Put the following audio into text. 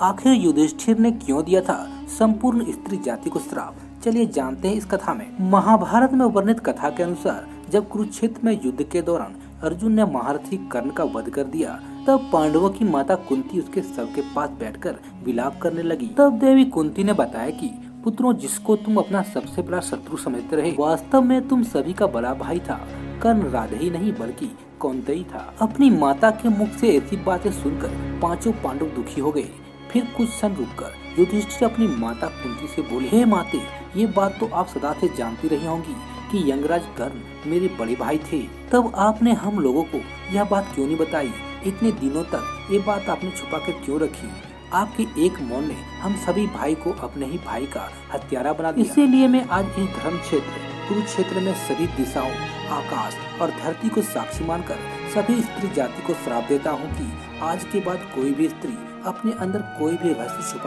आखिर युधिष्ठिर ने क्यों दिया था संपूर्ण स्त्री जाति को श्राप? चलिए जानते हैं इस कथा में। महाभारत में वर्णित कथा के अनुसार, जब कुरुक्षेत्र में युद्ध के दौरान अर्जुन ने महारथी कर्ण का वध कर दिया, तब पांडवों की माता कुंती उसके सब के पास बैठकर विलाप करने लगी। तब देवी कुंती ने बताया कि, पुत्रों, जिसको तुम अपना सबसे बड़ा शत्रु समझते रहे, वास्तव में तुम सभी का बड़ा भाई था। कर्ण राधे ही नहीं, बल्कि कौनते ही था। अपनी माता के मुख से ऐसी बातें सुनकर पाँचों पांडव दुखी हो गए। फिर कुछ क्षण रुककर युधिष्ठिर अपनी माता कुंती से बोले, हे माते, ये बात तो आप सदा से जानती रही होंगी कि यंगराज कर्ण मेरे बड़े भाई थे। तब आपने हम लोगों को यह बात क्यों नहीं बताई? इतने दिनों तक ये बात आपने छुपा कर क्यों रखी? आपके एक मौन ने हम सभी भाई को अपने ही भाई का हत्यारा बना दिया। इसीलिए मैं आज इस धर्म क्षेत्र कुरुक्षेत्र में सभी दिशाओं, आकाश और धरती को साक्षी मानकर सभी स्त्री जाति को श्राप देता हूँ कि आज के बाद कोई भी स्त्री अपने अंदर कोई भी रहस्य छुपा